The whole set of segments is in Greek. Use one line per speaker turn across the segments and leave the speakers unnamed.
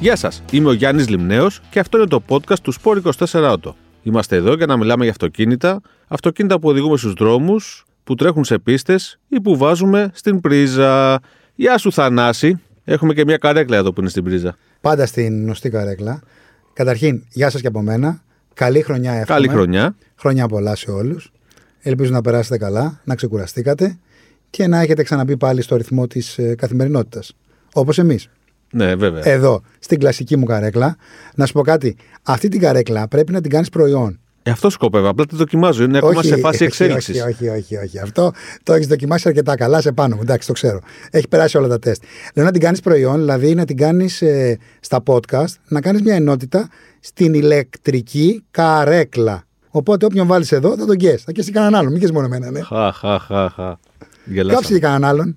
Γεια σας, είμαι ο Γιάννης Λιμνέος και αυτό είναι το podcast του Σπόρ 24 Auto. Είμαστε εδώ για να μιλάμε για αυτοκίνητα, αυτοκίνητα που οδηγούμε στους δρόμους, που τρέχουν σε πίστες ή που βάζουμε στην πρίζα. Γεια σου, Θανάση. Έχουμε και μια καρέκλα εδώ που είναι στην πρίζα.
Πάντα στην γνωστή καρέκλα. Καταρχήν, γεια σας και από μένα. Καλή χρονιά εύχομαι.
Καλή χρονιά.
Χρόνια πολλά σε όλους. Ελπίζω να περάσετε καλά, να ξεκουραστήκατε και να έχετε ξαναμπεί πάλι στο ρυθμό της καθημερινότητας. Όπως εμείς.
Ναι, βέβαια.
Εδώ, στην κλασική μου καρέκλα. Να σου πω κάτι. Αυτή την καρέκλα πρέπει να την κάνεις προϊόν.
Ε, αυτό σκοπεύω. Απλά τη δοκιμάζω. Είναι ακόμα σε φάση
όχι,
εξέλιξης.
Όχι, όχι, όχι, όχι. Αυτό το έχεις δοκιμάσει αρκετά καλά σε πάνω μου. Εντάξει, το ξέρω. Έχει περάσει όλα τα τεστ. Λέω να την κάνεις προϊόν, δηλαδή να την κάνεις ε, στα podcast, να κάνεις μια ενότητα στην ηλεκτρική καρέκλα. Οπότε όποιον βάλεις εδώ θα τον κες. Θα κες κανέναν άλλον. Μην κες μόνο εμένα, ναι.
Χα, χα, χα, χα. Γελάσαμε.
Κάψε και κανέναν άλλον.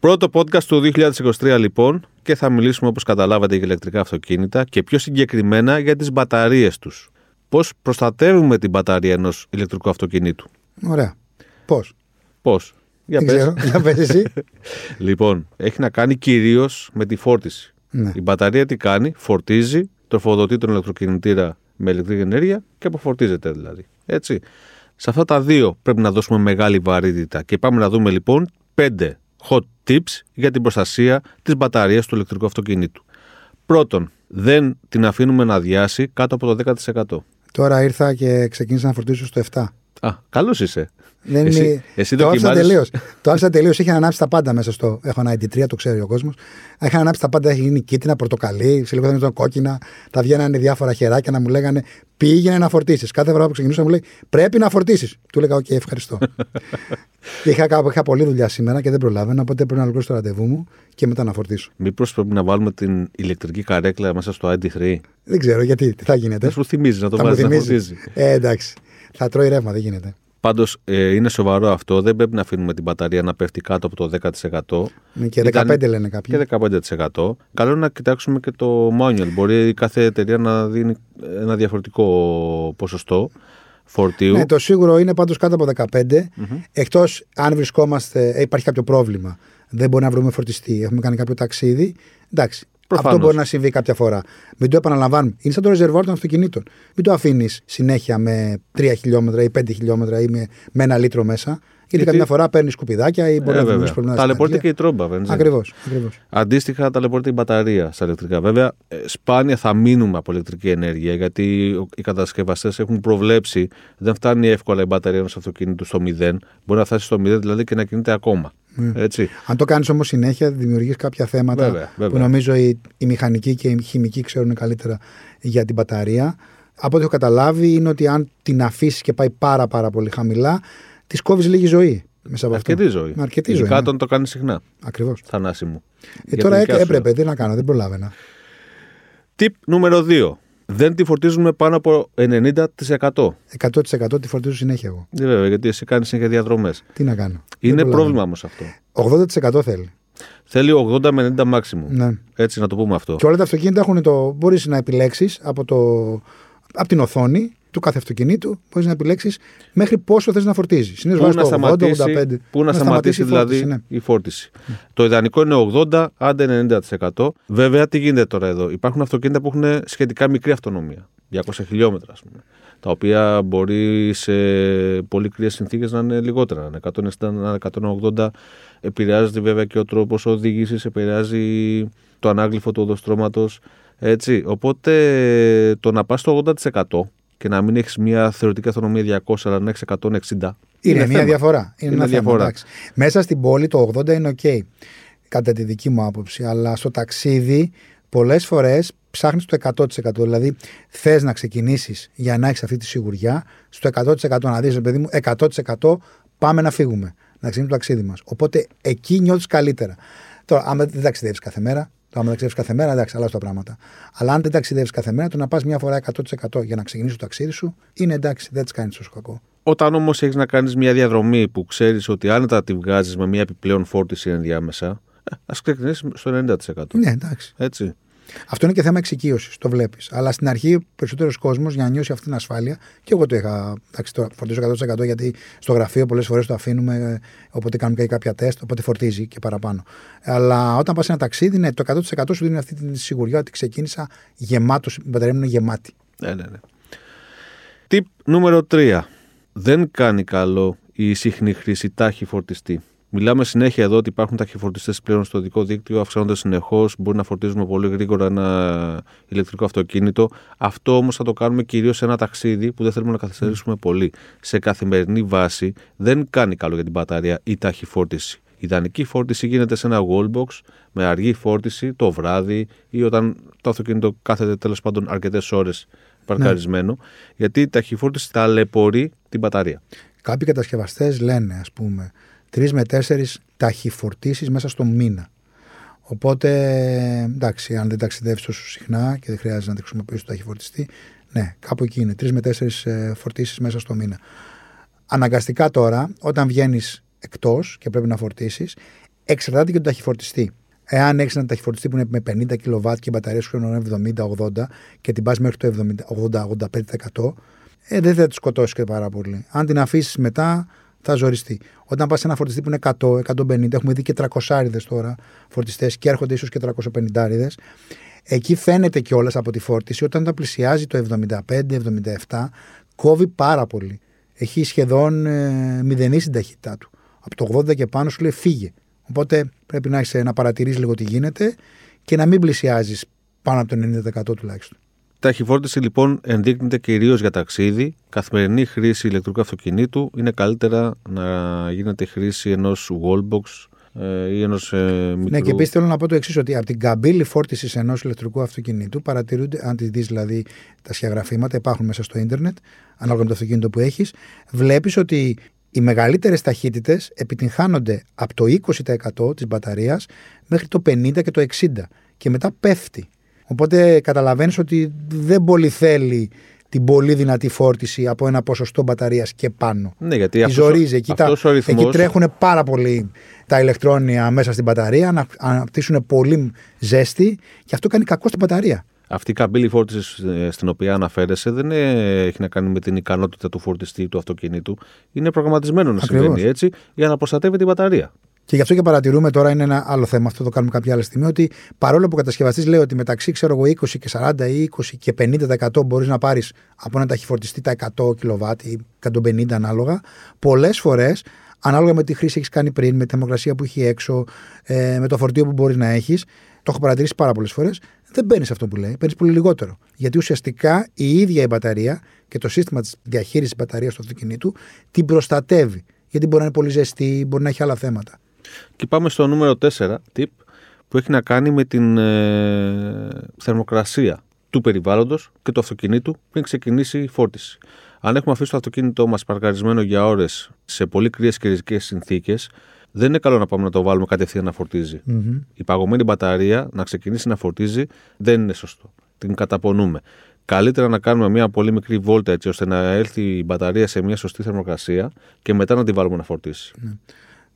Πρώτο podcast του 2023 λοιπόν και θα μιλήσουμε όπως καταλάβατε για ηλεκτρικά αυτοκίνητα και πιο συγκεκριμένα για τις μπαταρίες τους. Πώς προστατεύουμε την μπαταρία ενός ηλεκτρικού αυτοκινήτου;
Ωραία. Πώς;
Πώς; Για
Δεν
πες.
ξέρω. Για πες εσύ.
Λοιπόν, έχει να κάνει κυρίως με τη φόρτιση.
ναι.
Η μπαταρία τι κάνει, φορτίζει, τροφοδοτεί τον ηλεκτροκινητήρα με ηλεκτρική ενέργεια και αποφορτίζεται δηλαδή. Έτσι. Σε αυτά τα δύο πρέπει να δώσουμε μεγάλη βαρύτητα και πάμε να δούμε λοιπόν πέντε hot tips για την προστασία της μπαταρίας του ηλεκτρικού αυτοκινήτου. Πρώτον, δεν την αφήνουμε να αδειάσει κάτω από το 10%.
Τώρα ήρθα και ξεκίνησα να φορτίσω στο 7.
Α, καλός είσαι.
Δεν
Εσύ-
είναι...
εσύ
το άφησα
δοκιμάζεις-
τελείως. το άφησα τελείως. Είχε ανάψει τα πάντα μέσα στο. Έχω ένα ID3, το ξέρει ο κόσμος. Είχα ανάψει τα πάντα, έχει γίνει κίτρινα, πορτοκαλί, σε λίγο θα ήταν κόκκινα. Τα βγαίνανε διάφορα χεράκια να μου λέγανε πήγαινε να φορτίσεις. Κάθε φορά που ξεκινούσα μου λέει πρέπει να φορτίσεις. Του έλεγα, Οκ, ευχαριστώ. και είχα, κάπου- είχα πολλή δουλειά σήμερα και δεν προλάβαινα, οπότε πρέπει να ολοκληρώσω το ραντεβού μου και μετά να φορτίσω.
Μήπως πρέπει να βάλουμε την ηλεκτρική καρέκλα μέσα στο ID3.
Δεν ξέρω γιατί, τι θα γίνεται.
Δεν σου θυμίζεις να το
θα μου
βάζει να
θυμίζεις.
φορτίζει.
Ε, εντάξει. Θα τρώει ρεύμα, δεν γίνεται.
Πάντως ε, είναι σοβαρό αυτό. Δεν πρέπει να αφήνουμε την μπαταρία να πέφτει κάτω από το 10%.
Ναι, Και 15
Ήταν-
λένε κάποιοι.
Και 15%. Καλό είναι να κοιτάξουμε και το manual. Μπορεί κάθε εταιρεία να δίνει ένα διαφορετικό ποσοστό φορτίου.
Ναι, το σίγουρο είναι πάντως κάτω από 15. Εκτός αν βρισκόμαστε, ε, υπάρχει κάποιο πρόβλημα. Δεν μπορεί να βρούμε φορτιστή. Έχουμε κάνει κάποιο ταξίδι. Εντάξει.
Προφανώς.
Αυτό μπορεί να συμβεί κάποια φορά. Μην το επαναλαμβάνουμε. Είναι σαν το ρεζερβόρ των αυτοκινήτων. Μην το αφήνεις συνέχεια με 3 χιλιόμετρα ή 5 χιλιόμετρα ή με, με ένα λίτρο μέσα. Γιατί,
Γιατί-
καμιά φορά παίρνεις σκουπιδάκια ή μπορεί
Ε,
να
βέβαια.
δημιουργήσει προβλήματα.
Ταλαιπωρείται και η τρόμπα, βενζίνη.
Ακριβώς. Ακριβώς.
Αντίστοιχα, ταλαιπωρείται η μπαταρία στα ηλεκτρικά. Βέβαια, ε, σπάνια θα μείνουμε από ηλεκτρική ενέργεια γιατί ο- οι κατασκευαστές έχουν προβλέψει δεν φτάνει εύκολα η μπαταρία ενός αυτοκίνητου στο 0. Μπορεί να φτάσει στο 0 δηλαδή και να κινείται ακόμα. Έτσι.
Αν το κάνεις όμως συνέχεια, δημιουργείς κάποια θέματα
Βέβαια, βέβαια.
που νομίζω οι, οι μηχανικοί και οι χημικοί ξέρουν καλύτερα για την μπαταρία. Από ό,τι έχω καταλάβει, είναι ότι αν την αφήσεις και πάει πάρα, πάρα πολύ χαμηλά, της κόβεις λίγη ζωή. Μέσα από αυτό.
Αρκετή ζωή.
Με αρκετή ζωή.
Ειδικά
ναι.
όταν το κάνεις συχνά.
Ακριβώς.
Θανάση μου.
Ε,
Για
τώρα
τη δικιά
έκα-
σου.
έπρεπε, τι να κάνω, δεν προλάβαινα.
Tip νούμερο 2. Δεν τη φορτίζουμε πάνω από 90%.
100% τη φορτίζω συνέχεια εγώ.
Ε, βέβαια, γιατί εσύ κάνεις συνέχεια διαδρομές.
Τι να κάνω.
Είναι
Δεν προλαβαίνω.
πρόβλημα όμως αυτό.
80% θέλει.
Θέλει 80 με 90 maximum.
Ναι.
Έτσι να το πούμε αυτό.
Και όλα τα αυτοκίνητα έχουν το. Μπορείς να επιλέξεις από, το, από την οθόνη του κάθε αυτοκινήτου, μπορείς να επιλέξεις μέχρι πόσο θες να φορτίζεις. Συνήθω
Πού
βάζει
να,
το 80,
σταματήσει,
85.
πού να σταματήσει
η
δηλαδή
φόρτιση, ναι.
η φόρτιση. Το ιδανικό είναι 80, άντε 90%. Βέβαια, τι γίνεται τώρα εδώ; Υπάρχουν αυτοκίνητα που έχουν σχετικά μικρή αυτονομία. 200 χιλιόμετρα, ας πούμε. Τα οποία μπορεί σε πολύ κρύες συνθήκες να είναι λιγότερα. Να είναι 160, να είναι 180. Επηρεάζεται βέβαια και ο τρόπος οδήγησης, επηρεάζει το ανάγλυφο του οδοστρώματος. Έτσι. Οπότε το να πας στο 80% και να μην έχεις μια θεωρητική αυτονομία 200, αλλά να έχεις 160.
Είναι, μια
θέμα.
διαφορά. Είναι,
Είναι
ένα
διαφορά.
Θέμα, εντάξει. Μέσα στην πόλη το 80 είναι οκ. Κατά τη δική μου άποψη. Αλλά στο ταξίδι πολλές φορές ψάχνεις το 100%. Δηλαδή θες να ξεκινήσεις για να έχεις αυτή τη σιγουριά, στο 100% να δεις, παιδί μου, 100% πάμε να φύγουμε. Να ξεκινήσουμε το ταξίδι μας. Οπότε εκεί νιώθεις καλύτερα. Τώρα, άμα δεν ταξιδεύεις κάθε μέρα, το άμα ταξιδεύεις κάθε μέρα, εντάξει, αλλάζουν τα πράγματα. Αλλά αν δεν ταξιδεύεις κάθε μέρα, το να πας μια φορά 100% για να ξεκινήσει το ταξίδι σου, είναι εντάξει, δεν της κάνεις τόσο κακό.
Όταν όμως έχεις να κάνεις μια διαδρομή που ξέρεις ότι άνετα τη βγάζεις με μια επιπλέον φόρτιση ενδιάμεσα, ας ξεκινήσεις στο 90%.
Ναι, εντάξει.
Έτσι.
Αυτό είναι και θέμα εξοικείωσης, το βλέπεις. Αλλά στην αρχή περισσότερος κόσμος για να νιώσει αυτή την ασφάλεια, και εγώ το είχα. Εντάξει, το φορτίζω 100% γιατί στο γραφείο πολλές φορές το αφήνουμε, οπότε κάνουμε και κάποια τεστ, οπότε φορτίζει και παραπάνω. Αλλά όταν πας ένα ταξίδι, ναι, το 100% σου δίνει αυτή τη σιγουριά ότι ξεκίνησα γεμάτος, η μπαταρία μου είναι γεμάτη.
Ναι, ναι, ναι. Τιπ νούμερο 3. Δεν κάνει καλό η συχνή χρήση τάχη φορτιστή. Μιλάμε συνέχεια εδώ ότι υπάρχουν ταχυφορτιστές πλέον στο δικό δίκτυο, αυξάνονται συνεχώς. Μπορεί να φορτίζουμε πολύ γρήγορα ένα ηλεκτρικό αυτοκίνητο. Αυτό όμως θα το κάνουμε κυρίως σε ένα ταξίδι που δεν θέλουμε να καθυστερήσουμε πολύ. Σε καθημερινή βάση δεν κάνει καλό για την μπαταρία η ταχυφόρτιση. Η ιδανική φόρτιση γίνεται σε ένα wallbox με αργή φόρτιση το βράδυ ή όταν το αυτοκίνητο κάθεται τέλος πάντων αρκετές ώρες παρκαρισμένο, ναι. γιατί η ταχυφόρτιση ταλαιπωρεί την μπαταρία.
Κάποιοι κατασκευαστές λένε, ας πούμε, τρεις με τέσσερις ταχυφορτήσεις μέσα στο μήνα. Οπότε, εντάξει, αν δεν ταξιδεύεις τόσο συχνά και δεν χρειάζεται να τη χρησιμοποιήσεις το ταχυφορτιστή, ναι, κάπου εκεί είναι. Τρεις με τέσσερις ε, φορτίσεις μέσα στο μήνα. Αναγκαστικά τώρα, όταν βγαίνεις εκτός και πρέπει να φορτίσεις, εξαρτάται και τον ταχυφορτιστή. Εάν έχεις ένα ταχυφορτιστή που είναι με 50 κιλοβάτ και η μπαταρία σου είναι 70-80 και την πας μέχρι το 80-85%, ε, δεν θα τη σκοτώσεις και πάρα πολύ. Αν την αφήσεις μετά, θα ζοριστεί. Όταν πας σε ένα φορτιστή που είναι 100-150, έχουμε δει και 300 τώρα φορτιστές και έρχονται ίσως και 350 Εκεί φαίνεται κιόλας από τη φόρτιση όταν τα πλησιάζει το 75-77, κόβει πάρα πολύ. Έχει σχεδόν ε, μηδενή την ταχύτητά του. Από το 80 και πάνω σου λέει φύγε. Οπότε πρέπει να, έχεις, να παρατηρήσεις λίγο τι γίνεται και να μην πλησιάζεις πάνω από το 90% τουλάχιστον.
Ταχυφόρτιση λοιπόν ενδείκνυται κυρίως για ταξίδι. Καθημερινή χρήση ηλεκτρικού αυτοκινήτου είναι καλύτερα να γίνεται χρήση ενός wallbox ε, ή ενός ε, μικρού.
Ναι, και επίσης θέλω να πω το εξής: Ότι από την καμπύλη φόρτισης ενός ηλεκτρικού αυτοκινήτου παρατηρούνται, αν της δεις δηλαδή τα σχεδιαγραφήματα, υπάρχουν μέσα στο ίντερνετ, ανάλογα με το αυτοκίνητο που έχεις, βλέπεις ότι οι μεγαλύτερες ταχύτητες επιτυγχάνονται από το 20% της μπαταρίας μέχρι το 50% και το 60% και μετά πέφτει. Οπότε καταλαβαίνεις ότι δεν πολύ θέλει την πολύ δυνατή φόρτιση από ένα ποσοστό μπαταρίας και πάνω.
Ναι, γιατί
αυτός, ζορίζει. Εκεί, τα, εκεί τρέχουν πάρα πολύ τα ηλεκτρόνια μέσα στην μπαταρία, να αναπτύσσουν πολύ ζέστη και αυτό κάνει κακό στην μπαταρία.
Αυτή η καμπύλη φόρτισης ε, στην οποία αναφέρεσαι δεν έχει να κάνει με την ικανότητα του φορτιστή του αυτοκινήτου. Είναι προγραμματισμένο να Ακριβώς. συμβαίνει έτσι για να προστατεύει την μπαταρία.
Και γι' αυτό και παρατηρούμε τώρα είναι ένα άλλο θέμα, αυτό το κάνουμε κάποια άλλη στιγμή, ότι παρόλο που ο κατασκευαστής λέει ότι μεταξύ ξέρω εγώ 20 και 40 ή 20 και 50% μπορείς να πάρεις από ένα ταχυφορτιστή τα 100 κιλοβάτ ή 150 ανάλογα, πολλές φορές ανάλογα με τη χρήση έχεις κάνει πριν, με τη θερμοκρασία που έχει έξω, ε, με το φορτίο που μπορείς να έχεις, το έχω παρατηρήσει πάρα πολλές φορές, δεν παίρνεις αυτό που λέει, παίρνεις πολύ λιγότερο. Γιατί ουσιαστικά η ίδια η μπαταρία και το σύστημα της διαχείρισης μπαταρίας του αυτοκινήτου την προστατεύει. Γιατί μπορεί να είναι πολύ ζεστή, μπορεί να έχει άλλα θέματα.
Και πάμε στο νούμερο 4, tip, που έχει να κάνει με την ε, θερμοκρασία του περιβάλλοντος και του αυτοκινήτου πριν ξεκινήσει η φόρτιση. Αν έχουμε αφήσει το αυτοκίνητό μας παρκαρισμένο για ώρες σε πολύ κρύες και ριζικές συνθήκες, δεν είναι καλό να πάμε να το βάλουμε κατευθείαν να φορτιζει Η παγωμένη μπαταρία να ξεκινήσει να φορτίζει δεν είναι σωστό. Την καταπονούμε. Καλύτερα να κάνουμε μια πολύ μικρή βόλτα έτσι ώστε να έρθει η μπαταρία σε μια σωστή θερμοκρασία και μετά να τη βάλουμε να φορτίσει. Mm.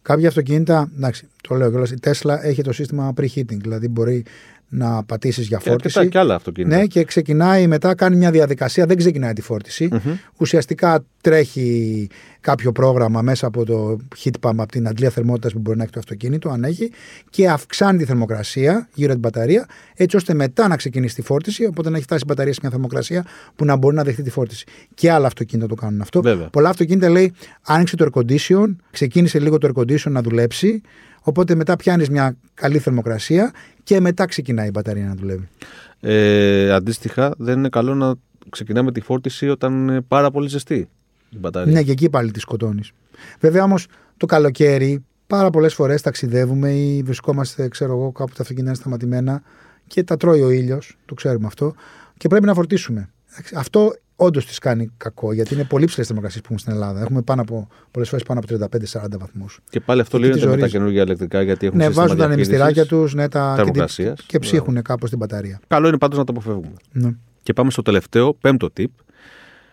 Κάποια αυτοκίνητα, εντάξει, το λέω κιόλας, η Tesla έχει το σύστημα preheating, δηλαδή μπορεί να πατήσεις για φόρτιση.
Και, και άλλα αυτοκίνητα.
Ναι, και ξεκινάει μετά, κάνει μια διαδικασία, δεν ξεκινάει τη φόρτιση. Mm-hmm. Ουσιαστικά τρέχει κάποιο πρόγραμμα μέσα από το heat pump, από την αντλία θερμότητας που μπορεί να έχει το αυτοκίνητο, αν έχει, και αυξάνει τη θερμοκρασία γύρω από την μπαταρία, έτσι ώστε μετά να ξεκινήσει τη φόρτιση. Οπότε να έχει φτάσει η μπαταρία σε μια θερμοκρασία που να μπορεί να δεχτεί τη φόρτιση. Και άλλα αυτοκίνητα το κάνουν αυτό.
Βέβαια.
Πολλά αυτοκίνητα λέει, άνοιξε το air condition, ξεκίνησε λίγο το air condition να δουλέψει. Οπότε μετά πιάνεις μια καλή θερμοκρασία και μετά ξεκινάει η μπαταρία να δουλεύει.
Ε, αντίστοιχα, δεν είναι καλό να ξεκινάμε τη φόρτιση όταν είναι πάρα πολύ ζεστή η μπαταρία.
Ναι, και εκεί πάλι τη σκοτώνεις. Βέβαια όμως το καλοκαίρι πάρα πολλές φορές ταξιδεύουμε ή βρισκόμαστε, ξέρω εγώ, κάπου τα αυτοκίνητα είναι σταματημένα και τα τρώει ο ήλιος, το ξέρουμε αυτό, και πρέπει να φορτίσουμε. Αυτό όντως τη κάνει κακό, γιατί είναι πολύ ψηλές θερμοκρασίες που έχουμε στην Ελλάδα. Έχουμε πάνω από, πολλές φορές πάνω από 35-40 βαθμούς.
Και πάλι αυτό λύνεται με τα καινούργια ηλεκτρικά, γιατί έχουν
Ναι, βάζουν τα ανεμιστηράκια τους ναι, τα...
και,
και ψύχουν κάπως την μπαταρία.
Καλό είναι πάντως να το αποφεύγουμε. Ναι. Και πάμε στο τελευταίο, πέμπτο tip.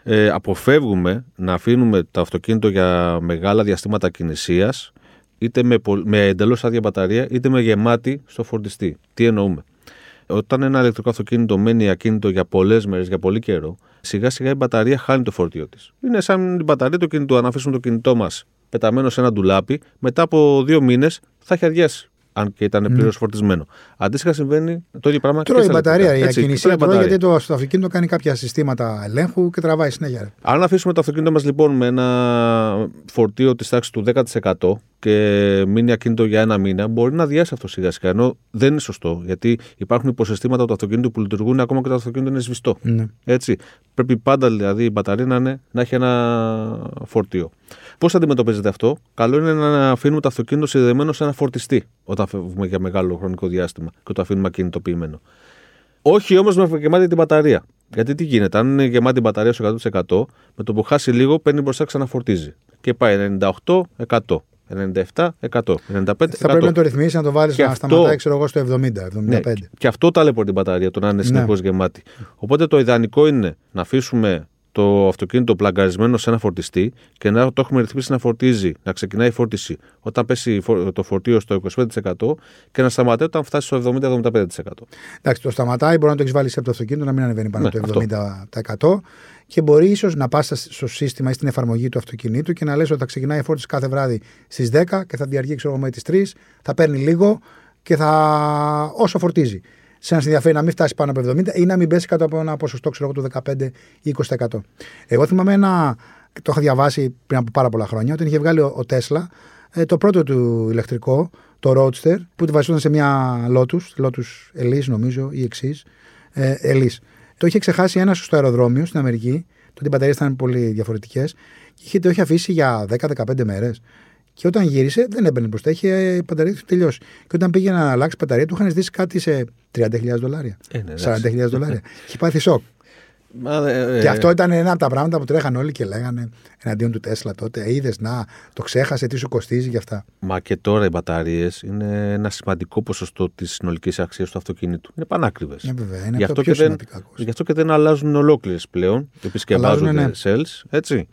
Ε, αποφεύγουμε να αφήνουμε το αυτοκίνητο για μεγάλα διαστήματα κινησίας, είτε με, με εντελώς άδεια μπαταρία, είτε με γεμάτη στο φορτιστή. Τι εννοούμε; Όταν ένα ηλεκτρικό αυτοκίνητο μένει ακίνητο για πολλές μέρες, για πολύ καιρό, σιγά σιγά η μπαταρία χάνει το φορτίο της. Είναι σαν την μπαταρία του κινητού. Αν αφήσουμε το κινητό μας πεταμένο σε ένα ντουλάπι, μετά από δύο μήνες θα έχει αδειάσει αν και ήταν πλήρως φορτισμένο. Αντίστοιχα συμβαίνει το ίδιο πράγμα
Τρώει
και
η
στα
μπαταρία. Η
ηλεκτρικά. Έτσι,
ακινησία
τρώει η
τρώει
μπαταρία.
γιατί το, στο αυτοκίνητο κάνει κάποια συστήματα ελέγχου και τραβάει συνέχεια. ρε.
Αν αφήσουμε το αυτοκίνητο μας λοιπόν με ένα φορτίο της τάξης του 10% και μείνει ακίνητο για ένα μήνα, μπορεί να διάσει αυτό σιγά σιγά. Ενώ δεν είναι σωστό, γιατί υπάρχουν υποσυστήματα του αυτοκίνητου που λειτουργούν ακόμα και το αυτοκίνητο είναι σβηστό.
Ναι.
Έτσι. Πρέπει πάντα δηλαδή η μπαταρία να, είναι, να έχει ένα φορτίο. Πώς αντιμετωπίζετε αυτό, Καλό είναι να αφήνουμε το αυτοκίνητο συνδεδεμένο σε ένα φορτιστή όταν φεύγουμε για μεγάλο χρονικό διάστημα και το αφήνουμε ακινητοποιημένο. Όχι όμως με γεμάτη την μπαταρία. Γιατί τι γίνεται, αν είναι γεμάτη η μπαταρία στο 100%, με το που χάσει λίγο παίρνει μπροστά ξαναφορτίζει. Και πάει 98, 100. 97, 100. 95, 100.
Θα πρέπει να το ρυθμίσεις, να το βάλεις
Και
να
αυτό-
σταματάει ξέρω εγώ, στο 70, 75.
Ναι, και αυτό ταλαιπωρεί την μπαταρία, το να είναι συνεχώς γεμάτη. Οπότε το ιδανικό είναι να αφήσουμε το αυτοκίνητο πλαγκαρισμένο σε ένα φορτιστή και να το έχουμε ρυθμίσει να φορτίζει, να ξεκινάει η φόρτιση όταν πέσει η φο- το φορτίο στο 25% και να σταματάει όταν φτάσει στο 70-75%.
Εντάξει, το σταματάει, μπορεί να το έχεις βάλει σε από το αυτοκίνητο, να μην ανεβαίνει πάνω
Ναι,
από
αυτό.
το 70% και μπορεί ίσως να πας στο σύστημα ή στην εφαρμογή του αυτοκινήτου και να λες ότι θα ξεκινάει η φόρτιση κάθε βράδυ στις 10 και θα διαρκεί ξέρω εγώ, μέχρι τις 3, θα παίρνει λίγο και θα. όσο φορτίζει. Σε να σε ενδιαφέρει να μην φτάσεις πάνω από 70 ή να μην πέσεις κάτω από ένα ποσοστό ξέρω, εγώ, του 15 ή 20%. Εγώ θυμάμαι ένα. Το είχα διαβάσει πριν από πάρα πολλά χρόνια, όταν είχε βγάλει ο, ο Tesla ε, το πρώτο του ηλεκτρικό, το Roadster, που τη βασιζόταν σε μια Lotus, Lotus Elise νομίζω ή εξής. Ε, Elise. Το είχε ξεχάσει ένας στο αεροδρόμιο στην Αμερική, τότε οι μπαταρίες ήταν πολύ διαφορετικές, και είχε, το είχε αφήσει για 10-15 μέρες. Και όταν γύρισε, δεν έμπαινε μπροστά, είχε η μπαταρία του τελειώσει. Και όταν πήγε να αλλάξει μπαταρία, του είχαν ζητήσει κάτι σε 30.000 δολάρια.
Ε, ναι, εντάξει.
40.000 δολάρια. Είχε πάθει σοκ.
Μα, ε,
Και
ε,
αυτό ήταν ένα από τα πράγματα που τρέχαν όλοι και λέγανε εναντίον του Τέσλα τότε. Είδες να, το ξέχασε, τι σου κοστίζει και αυτά.
Μα και τώρα οι μπαταρίες είναι ένα σημαντικό ποσοστό της συνολικής αξίας του αυτοκίνητου. Είναι πανάκριβες.
Ε, βέβαια, είναι
Γι'
από τα
αυτό,
πιο
και δεν,
σημαντικά κόστη.
γι' αυτό και δεν αλλάζουν ολόκληρες πλέον. Επισκευάζονται
Αλλάζουν, ναι.
cells, έτσι.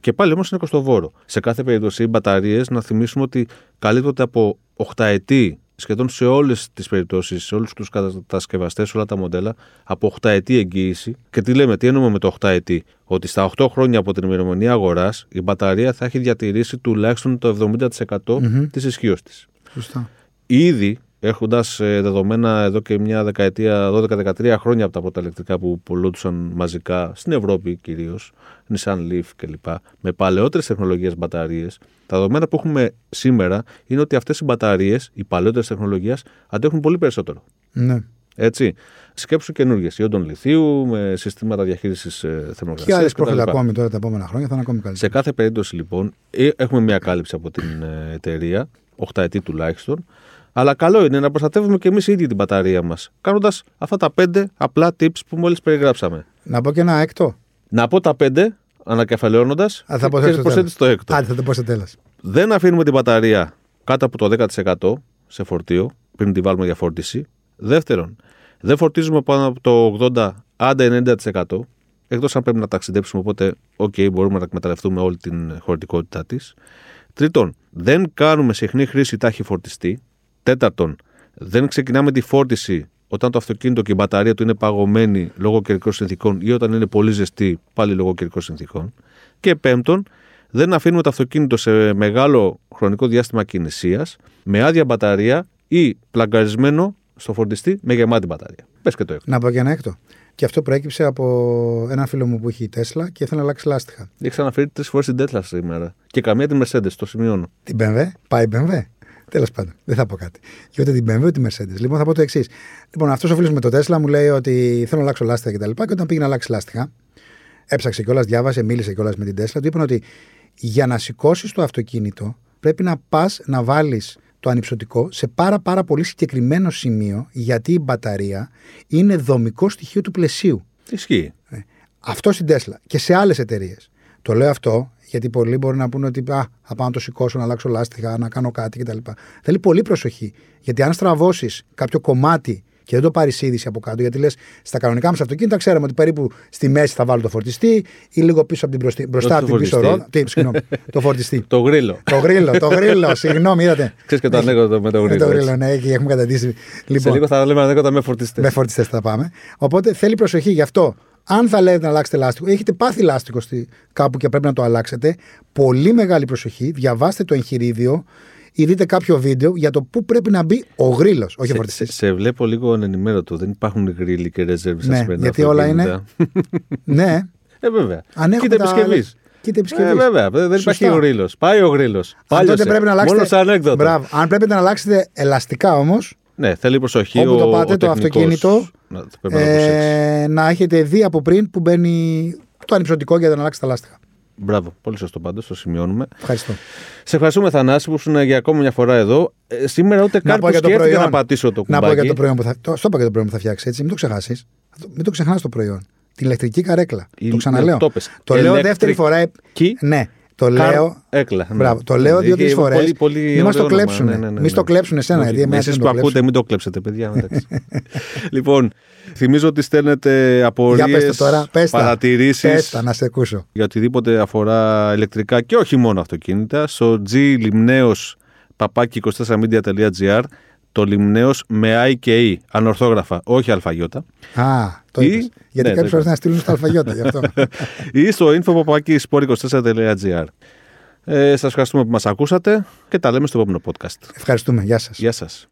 Και πάλι όμως είναι κοστοβόρο. Σε κάθε περίπτωση, οι μπαταρίες, να θυμίσουμε ότι καλύπτονται από 8 ετή, σχεδόν σε όλες τις περιπτώσεις, σε όλους τους κατασκευαστές, όλα τα μοντέλα, από 8 ετή εγγύηση. Και τι λέμε, τι εννοούμε με το 8 ετή, Ότι στα 8 χρόνια από την ημερομηνία αγοράς η μπαταρία θα έχει διατηρήσει τουλάχιστον το 70%
Μμμ.
της ισχύως της.
Σωστά.
Ήδη έχοντας δεδομένα εδώ και μια δεκαετία, 12-13 χρόνια από τα πρώτα ηλεκτρικά που πουλούνταν μαζικά στην Ευρώπη κυρίως, Nissan Leaf κλπ. Με παλαιότερες τεχνολογίες μπαταρίες, τα δεδομένα που έχουμε σήμερα είναι ότι αυτές οι μπαταρίες, οι παλαιότερες τεχνολογίες, αντέχουν πολύ περισσότερο.
Ναι.
Έτσι. Σκέψου καινούργιες, ιόντων λιθίου, με συστήματα διαχείρισης
Και
θερμοκρασίας.
άλλες πρόφιλ ακόμη τώρα τα επόμενα χρόνια θα είναι ακόμη
Σε
καλύτερα.
κάθε περίπτωση λοιπόν ε, έχουμε μια κάλυψη από την ε, εταιρεία, 8 ετή τουλάχιστον, αλλά καλό είναι να προστατεύουμε και εμείς οι ίδιοι την μπαταρία μας, κάνοντας αυτά τα 5 απλά tips που μόλις περιγράψαμε.
Να πω και ένα έκτο.
Να πω τα 5 ανακεφαλαιώνοντας
Α, θα πω
και
στο τέλος.
προσθέτεις το έκτο.
Άντε, θα το πω στο τέλος.
Δεν αφήνουμε την μπαταρία κάτω από το 10% σε φορτίο πριν τη βάλουμε για φόρτιση. Δεύτερον, δεν φορτίζουμε πάνω από το 80 άντε 90%. Εκτός αν πρέπει να ταξιδέψουμε, οπότε, οκ, μπορούμε να εκμεταλλευτούμε όλη την χωρητικότητά της. Τρίτον, δεν κάνουμε συχνή χρήση ταχυφορτιστή. Τέταρτον, δεν ξεκινάμε τη φόρτιση όταν το αυτοκίνητο και η μπαταρία του είναι παγωμένη λόγω καιρικών συνθήκων ή όταν είναι πολύ ζεστή πάλι λόγω καιρικών συνθήκων. Και πέμπτον, δεν αφήνουμε το αυτοκίνητο σε μεγάλο χρονικό διάστημα κινησίας με άδεια μπαταρία ή πλαγκαρισμένο στο φορτιστή με γεμάτη μπαταρία. Πες και το έκτο.
Να πω και ένα έκτο. Και αυτό προέκυψε από έναν φίλο μου που έχει η Τέσλα και ήθελε να αλλάξει λάστιχα.
Έχει αναφέρει τρεις φορές την Tesla σήμερα. Και καμία τη Mercedes, το σημειώνω.
Την BMW, πάει η BMW. Τέλος πάντων, δεν θα πω κάτι. Και ούτε την BMW ούτε τη Mercedes. Λοιπόν, θα πω το εξής. Λοιπόν, αυτός ο φίλος με το Tesla μου λέει ότι θέλω να αλλάξω λάστιχα κτλ. Και, και όταν πήγε να αλλάξει λάστιχα, έψαξε κιόλας, διάβασε, μίλησε κιόλας με την Tesla. Του είπαν ότι για να σηκώσεις το αυτοκίνητο πρέπει να πας να βάλεις το ανυψωτικό σε πάρα πάρα πολύ συγκεκριμένο σημείο γιατί η μπαταρία είναι δομικό στοιχείο του πλαισίου.
Ισχύει.
Ε, Αυτό στην Tesla και σε άλλες εταιρείες. Το λέω αυτό γιατί πολλοί μπορεί να πούνε ότι α, θα πάω να το σηκώσω, να αλλάξω λάστιχα, να κάνω κάτι κτλ. Θέλει πολύ προσοχή. Γιατί αν στραβώσεις κάποιο κομμάτι και δεν το πάρεις είδηση από κάτω. Γιατί λες, στα κανονικά μας αυτοκίνητα ξέρουμε ότι περίπου στη μέση θα βάλω το φορτιστή ή λίγο πίσω από την μπροστά, μπροστά από την πίσω ρόδα. Τι, συγγνώμη, το φορτιστή.
το γρίλο.
το γρίλο, το γρίλο, συγγνώμη, είδατε.
Ξέρεις και το ανέκδοτο με το
Με
γρίλο.
το
έτσι.
γρίλο, ναι, και έχουμε καταντήσει.
Σε
Λοιπόν,
λίγο θα λέμε ανέκδοτα με φορτιστές.
με φορτιστές θα πάμε. Οπότε θέλει προσοχή γι' αυτό. Αν θα λέτε να αλλάξετε λάστιχο, έχετε πάθει λάστιχο στη, κάπου και πρέπει να το αλλάξετε. Πολύ μεγάλη προσοχή. Διαβάστε το εγχειρίδιο ή δείτε κάποιο βίντεο για το πού πρέπει να μπει ο γρίλο, όχι ο
Σε,
φορτιστής.
σε, σε βλέπω λίγο ανενημέρωτο. Δεν υπάρχουν γρίλοι και ρεζέρβε
Ναι, γιατί όλα είναι- ναι,
Ε, βέβαια.
αν έχουμε
Κοίτα
τα-
επισκευής.
Κοίτα επισκευής.
Ε, βέβαια. Δεν
Σωστά.
υπάρχει γρίλο. Πάει ο γρίλο.
Αν τότε πρέπει να αλλάξετε.
Μόνο σε ανέκδοτο.
Μπράβο. Αν πρέπει να αλλάξετε ελαστικά όμως,
Ναι, θέλει προσοχή.
Όπου
ο,
το πάτε,
ο
το
τεχνικός
αυτοκίνητο,
Να, πρέπει να το προσέξει.
ε, να έχετε δει από πριν που μπαίνει το ανυψωτικό για να αλλάξετε τα λάστιχα.
Μπράβο. Πολύ σωστό πάντως. Το σημειώνουμε.
Ευχαριστώ.
Σε ευχαριστούμε, Θανάση, που ήσουν για ακόμη μια φορά εδώ. Ε, σήμερα ούτε
Να
καν
πω
που
για το
σκέφτηκα
προϊόν.
να πατήσω το
Να
κουμπάκι.
πω για το προϊόν που θα, το, στο είπα για το προϊόν που θα φτιάξει, έτσι. Μην το ξεχάσεις. Μην το ξεχνάς το προϊόν. Την ηλεκτρική καρέκλα.
Η-
το ξαναλέω.
ναι, το πες.
Το λέω
Electric
δεύτερη φορά. ε,
key
Ναι, το
Car-
λέω.
Έκλα. ναι.
Μπράβο, το λέω
Ναι,
δύο-τρεις
είχε
φορές.
πολύ- πολύ
Μην μας το
ωραίο όνομα.
κλέψουν.
Ναι, ναι, ναι,
Μην
ναι.
στο κλέψουν εσένα. Γιατί εμένα
Εσείς
δεν
που
το
ακούτε,
κλέψουν.
μην το κλέψετε, παιδιά. εντάξει. λοιπόν, θυμίζω ότι στέλνετε απορίε,
Για πες τα τώρα. Πες τα.
παρατηρήσεις
Πες τα, να σε ακούσω.
για οτιδήποτε αφορά ηλεκτρικά και όχι μόνο αυτοκίνητα στο glιμνέος παπάκι 24media.gr το λιμνέος με I και E, ανορθόγραφα, όχι αλφαγιώτα.
Α, το
Ή-
είπες. Γιατί
ναι, το
κάποιε φορές
είπα.
να στείλουν στα αλφαγιώτα γι' αυτό.
ή στο info.sport24.gr. Ε, σας ευχαριστούμε που μας ακούσατε και τα λέμε στο επόμενο podcast.
Ευχαριστούμε. Γεια σας.
Γεια σας.